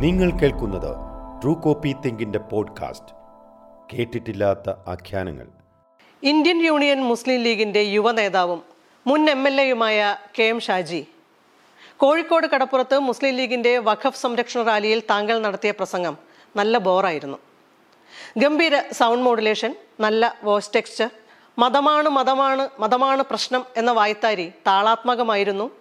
നിങ്ങൾ കേൾക്കുന്നത് true copy തിങ്കിന്റെ podcast കേട്ടിട്ടില്ലാത്ത ആഖ്യാനങ്ങൾ. ഇന്ത്യൻ യൂണിയൻ മുസ്ലിം ലീഗിന്റെ യുവ നേതാവും മുൻ എം എൽ എയുമായ കെ എം ഷാജി. കോഴിക്കോട് കടപ്പുറത്ത് മുസ്ലിം ലീഗിന്റെ വഖഫ് സംരക്ഷണ റാലിയിൽ താങ്കൾ നടത്തിയ പ്രസംഗം നല്ല ബോറായിരുന്നു. ഗംഭീര സൗണ്ട് മോഡുലേഷൻ നല്ല വോയിസ് ടെക്സ്ചർ മതമാണ് മതമാണ് മതമാണ് പ്രശ്നം എന്ന വായ്ത്താരി താളാത്മകമായിരുന്നു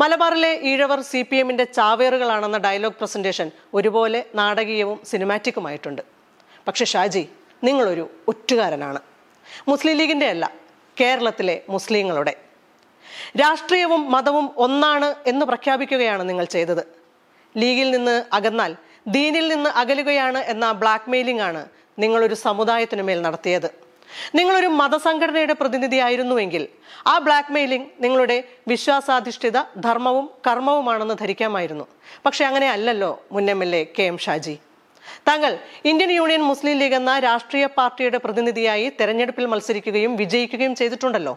മലബാറിലെ ഈഴവർ സി പി എമ്മിന്റെ ചാവേറുകളാണെന്ന ഡയലോഗ് പ്രസന്റേഷൻ ഒരുപോലെ നാടകീയവും സിനിമാറ്റിക്കുമായിട്ടുണ്ട്. പക്ഷേ ഷാജി നിങ്ങളൊരു ഒറ്റുകാരനാണ്. മുസ്ലിം ലീഗിന്റെ അല്ല കേരളത്തിലെ മുസ്ലിങ്ങളുടെ. രാഷ്ട്രീയവും മതവും ഒന്നാണ് എന്ന് പ്രഖ്യാപിക്കുകയാണ് നിങ്ങൾ ചെയ്തത്. ലീഗിൽ നിന്ന് അകന്നാൽ ദീനിൽ നിന്ന് അകലുകയാണ് എന്ന ബ്ലാക്ക് മെയിലിംഗ് ആണ് നിങ്ങളൊരു സമുദായത്തിനു മേൽ നടത്തിയത്. നിങ്ങളൊരു മതസംഘടനയുടെ പ്രതിനിധിയായിരുന്നുവെങ്കിൽ ആ ബ്ലാക്ക് മെയിലിംഗ് നിങ്ങളുടെ വിശ്വാസാധിഷ്ഠിത ധർമ്മവും കർമ്മവുമാണെന്ന് ധരിക്കാമായിരുന്നു. പക്ഷെ അങ്ങനെ അല്ലല്ലോ മുൻ M L A K M Shaji. താങ്കൾ ഇന്ത്യൻ യൂണിയൻ മുസ്ലിം ലീഗ് എന്ന രാഷ്ട്രീയ പാർട്ടിയുടെ പ്രതിനിധിയായി തെരഞ്ഞെടുപ്പിൽ മത്സരിക്കുകയും വിജയിക്കുകയും ചെയ്തിട്ടുണ്ടല്ലോ.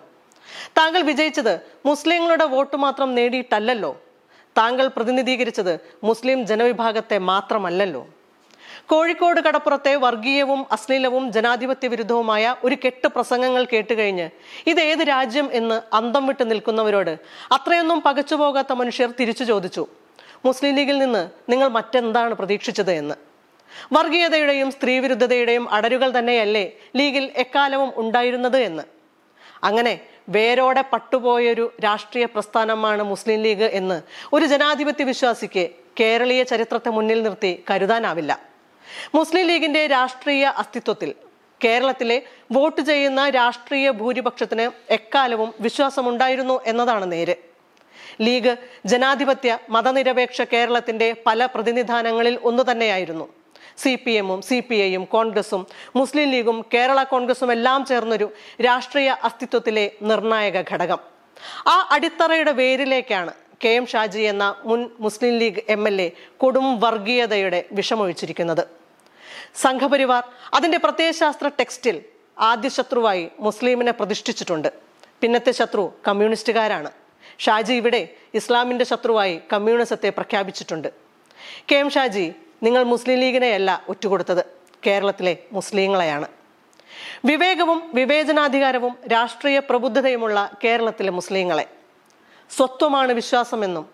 താങ്കൾ വിജയിച്ചത് മുസ്ലിങ്ങളുടെ വോട്ട് മാത്രം നേടിയിട്ടല്ലല്ലോ. താങ്കൾ പ്രതിനിധീകരിച്ചത് മുസ്ലിം ജനവിഭാഗത്തെ മാത്രമല്ലല്ലോ. കോഴിക്കോട് കടപ്പുറത്തെ വർഗീയവും അശ്ലീലവും ജനാധിപത്യ വിരുദ്ധവുമായ ഒരു കെട്ട് പ്രസംഗങ്ങൾ കേട്ടുകഴിഞ്ഞ് ഇത് ഏത് രാജ്യം എന്ന് അന്തം വിട്ട് നിൽക്കുന്നവരോട് അത്രയൊന്നും പകച്ചുപോകാത്ത മനുഷ്യർ തിരിച്ചു ചോദിച്ചു. മുസ്ലിം ലീഗിൽ നിന്ന് നിങ്ങൾ മറ്റെന്താണ് പ്രതീക്ഷിച്ചത് എന്ന്. വർഗീയതയുടെയും സ്ത്രീവിരുദ്ധതയുടെയും അടരുകൾ തന്നെയല്ലേ ലീഗിൽ എക്കാലവും ഉണ്ടായിരുന്നത് എന്ന്. അങ്ങനെ വേരോടെ പട്ടുപോയൊരു രാഷ്ട്രീയ പ്രസ്ഥാനമാണ് മുസ്ലിം ലീഗ് എന്ന് ഒരു ജനാധിപത്യ വിശ്വാസിക്ക് കേരളീയ ചരിത്രത്തെ മുന്നിൽ നിർത്തി കരുതാനാവില്ല. മുസ്ലിം ലീഗിന്റെ രാഷ്ട്രീയ അസ്തിത്വത്തിൽ കേരളത്തിലെ വോട്ട് ചെയ്യുന്ന രാഷ്ട്രീയ ഭൂരിപക്ഷത്തിന് എക്കാലവും വിശ്വാസമുണ്ടായിരുന്നു എന്നതാണ് നേര്. ലീഗ് ജനാധിപത്യ മതനിരപേക്ഷ കേരളത്തിന്റെ പല പ്രതിനിധാനങ്ങളിൽ ഒന്നു തന്നെയായിരുന്നു. സി പി എമ്മും സി പി ഐയും കോൺഗ്രസും മുസ്ലിം ലീഗും കേരള കോൺഗ്രസും എല്ലാം ചേർന്നൊരു രാഷ്ട്രീയ അസ്തിത്വത്തിലെ നിർണായക ഘടകം. ആ അടിത്തറയുടെ വേരിലേക്കാണ് കെ എം ഷാജി എന്ന മുൻ Muslim league M L A കൊടും വർഗീയതയുടെ വിഷമൊഴിച്ചിരിക്കുന്നത്. സംഘപരിവാർ അതിന്റെ പ്രത്യയശാസ്ത്ര ടെക്സ്റ്റിൽ ആദ്യ ശത്രുവായി മുസ്ലിമിനെ പ്രതിഷ്ഠിച്ചിട്ടുണ്ട്. പിന്നത്തെ ശത്രു കമ്മ്യൂണിസ്റ്റുകാരാണ്. ഷാജി ഇവിടെ ഇസ്ലാമിന്റെ ശത്രുവായി കമ്മ്യൂണിസത്തെ പ്രഖ്യാപിച്ചിട്ടുണ്ട്. കെ എം ഷാജി നിങ്ങൾ മുസ്ലിം ലീഗിനെയല്ല ഒറ്റുകൊടുത്തത്. കേരളത്തിലെ മുസ്ലിങ്ങളെയാണ്. വിവേകവും വിവേചനാധികാരവും രാഷ്ട്രീയ പ്രബുദ്ധതയുമുള്ള കേരളത്തിലെ മുസ്ലിങ്ങളെ. സ്വത്വമാണ് വിശ്വാസമെന്നും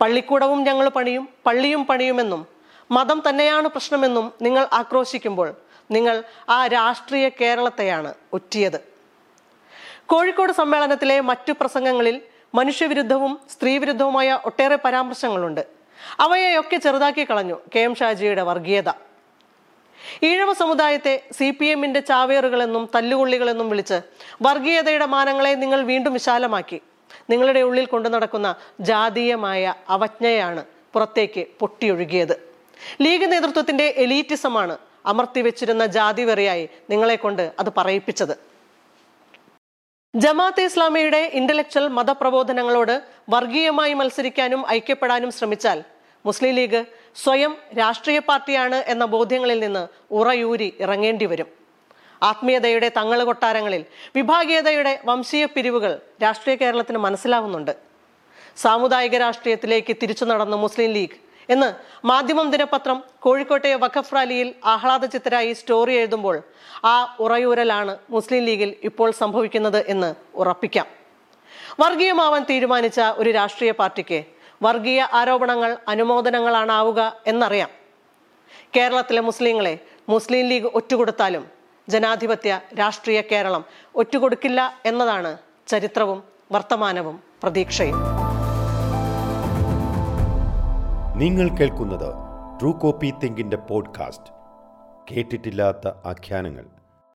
പള്ളിക്കൂടവും ഞങ്ങൾ പണിയും പള്ളിയും പണിയുമെന്നും മതം തന്നെയാണ് പ്രശ്നമെന്നും നിങ്ങൾ ആക്രോശിക്കുമ്പോൾ നിങ്ങൾ ആ രാഷ്ട്രീയ കേരളത്തെയാണ് ഒറ്റിയത്. കോഴിക്കോട് സമ്മേളനത്തിലെ മറ്റു പ്രസംഗങ്ങളിൽ മനുഷ്യവിരുദ്ധവും സ്ത്രീവിരുദ്ധവുമായ ഒട്ടേറെ പരാമർശങ്ങളുണ്ട്. അവയെയൊക്കെ ചെറുതാക്കി കളഞ്ഞു കെ എം ഷാജിയുടെ വർഗീയത. ഈഴവ സമുദായത്തെ സി പി എമ്മിന്റെ ചാവേറുകളെന്നും തല്ലുകൊള്ളികളെന്നും വിളിച്ച് വർഗീയതയുടെ മാനങ്ങളെ നിങ്ങൾ വീണ്ടും വിശാലമാക്കി. നിങ്ങളുടെ ഉള്ളിൽ കൊണ്ടു നടക്കുന്ന ജാതീയമായ അവജ്ഞയാണ് പുറത്തേക്ക് പൊട്ടിയൊഴുകിയത്. ലീഗ് നേതൃത്വത്തിന്റെ എലീറ്റിസമാണ് അമർത്തി വെച്ചിരുന്ന ജാതി വെറിയായി നിങ്ങളെ കൊണ്ട് അത് പറയിപ്പിച്ചത്. ജമാഅത്തെ ഇസ്ലാമിയുടെ ഇന്റലക്ച്വൽ മതപ്രബോധനങ്ങളോട് വർഗീയമായി മത്സരിക്കാനും ഐക്യപ്പെടാനും ശ്രമിച്ചാൽ മുസ്ലിം ലീഗ് സ്വയം രാഷ്ട്രീയ പാർട്ടിയാണ് എന്ന ബോധ്യങ്ങളിൽ നിന്ന് ഉറയൂരി ഇറങ്ങേണ്ടി വരും ആത്മീയതയുടെ തങ്ങൾ കൊട്ടാരങ്ങളിൽ വിഭാഗീയതയുടെ വംശീയ പിരിവുകൾ രാഷ്ട്രീയ കേരളത്തിന് മനസ്സിലാവുന്നുണ്ട്. സാമുദായിക രാഷ്ട്രീയത്തിലേക്ക് തിരിച്ചു നടന്ന മുസ്ലിം ലീഗ് എന്ന് മാധ്യമം ദിനപത്രം കോഴിക്കോട്ടെ വഖഫ് റാലിയിൽ ആഹ്ലാദചിത്തരായി സ്റ്റോറി എഴുതുമ്പോൾ ആ ഉറയൂരലാണ് മുസ്ലിം ലീഗിൽ ഇപ്പോൾ സംഭവിക്കുന്നത് എന്ന് ഉറപ്പിക്കാം. വർഗീയമാവാൻ തീരുമാനിച്ച ഒരു രാഷ്ട്രീയ പാർട്ടിക്ക് വർഗീയ ആരോപണങ്ങൾ അനുമോദനങ്ങളാണാവുക എന്നറിയാം. കേരളത്തിലെ മുസ്ലിങ്ങളെ മുസ്ലിം ലീഗ് ഒറ്റുകൊടുത്താലും ജനാധിപത്യ രാഷ്ട്രീയ കേരളം ഒറ്റുകൊടുക്കില്ല എന്നതാണ് ചരിത്രവും വർത്തമാനവും പ്രതീക്ഷയും. നിങ്ങൾ കേൾക്കുന്നത് ട്രൂ കോപ്പി തിങ്കിന്റെ പോഡ്കാസ്റ്റ്. കേട്ടിട്ടില്ലാത്ത ആഖ്യാനങ്ങൾ.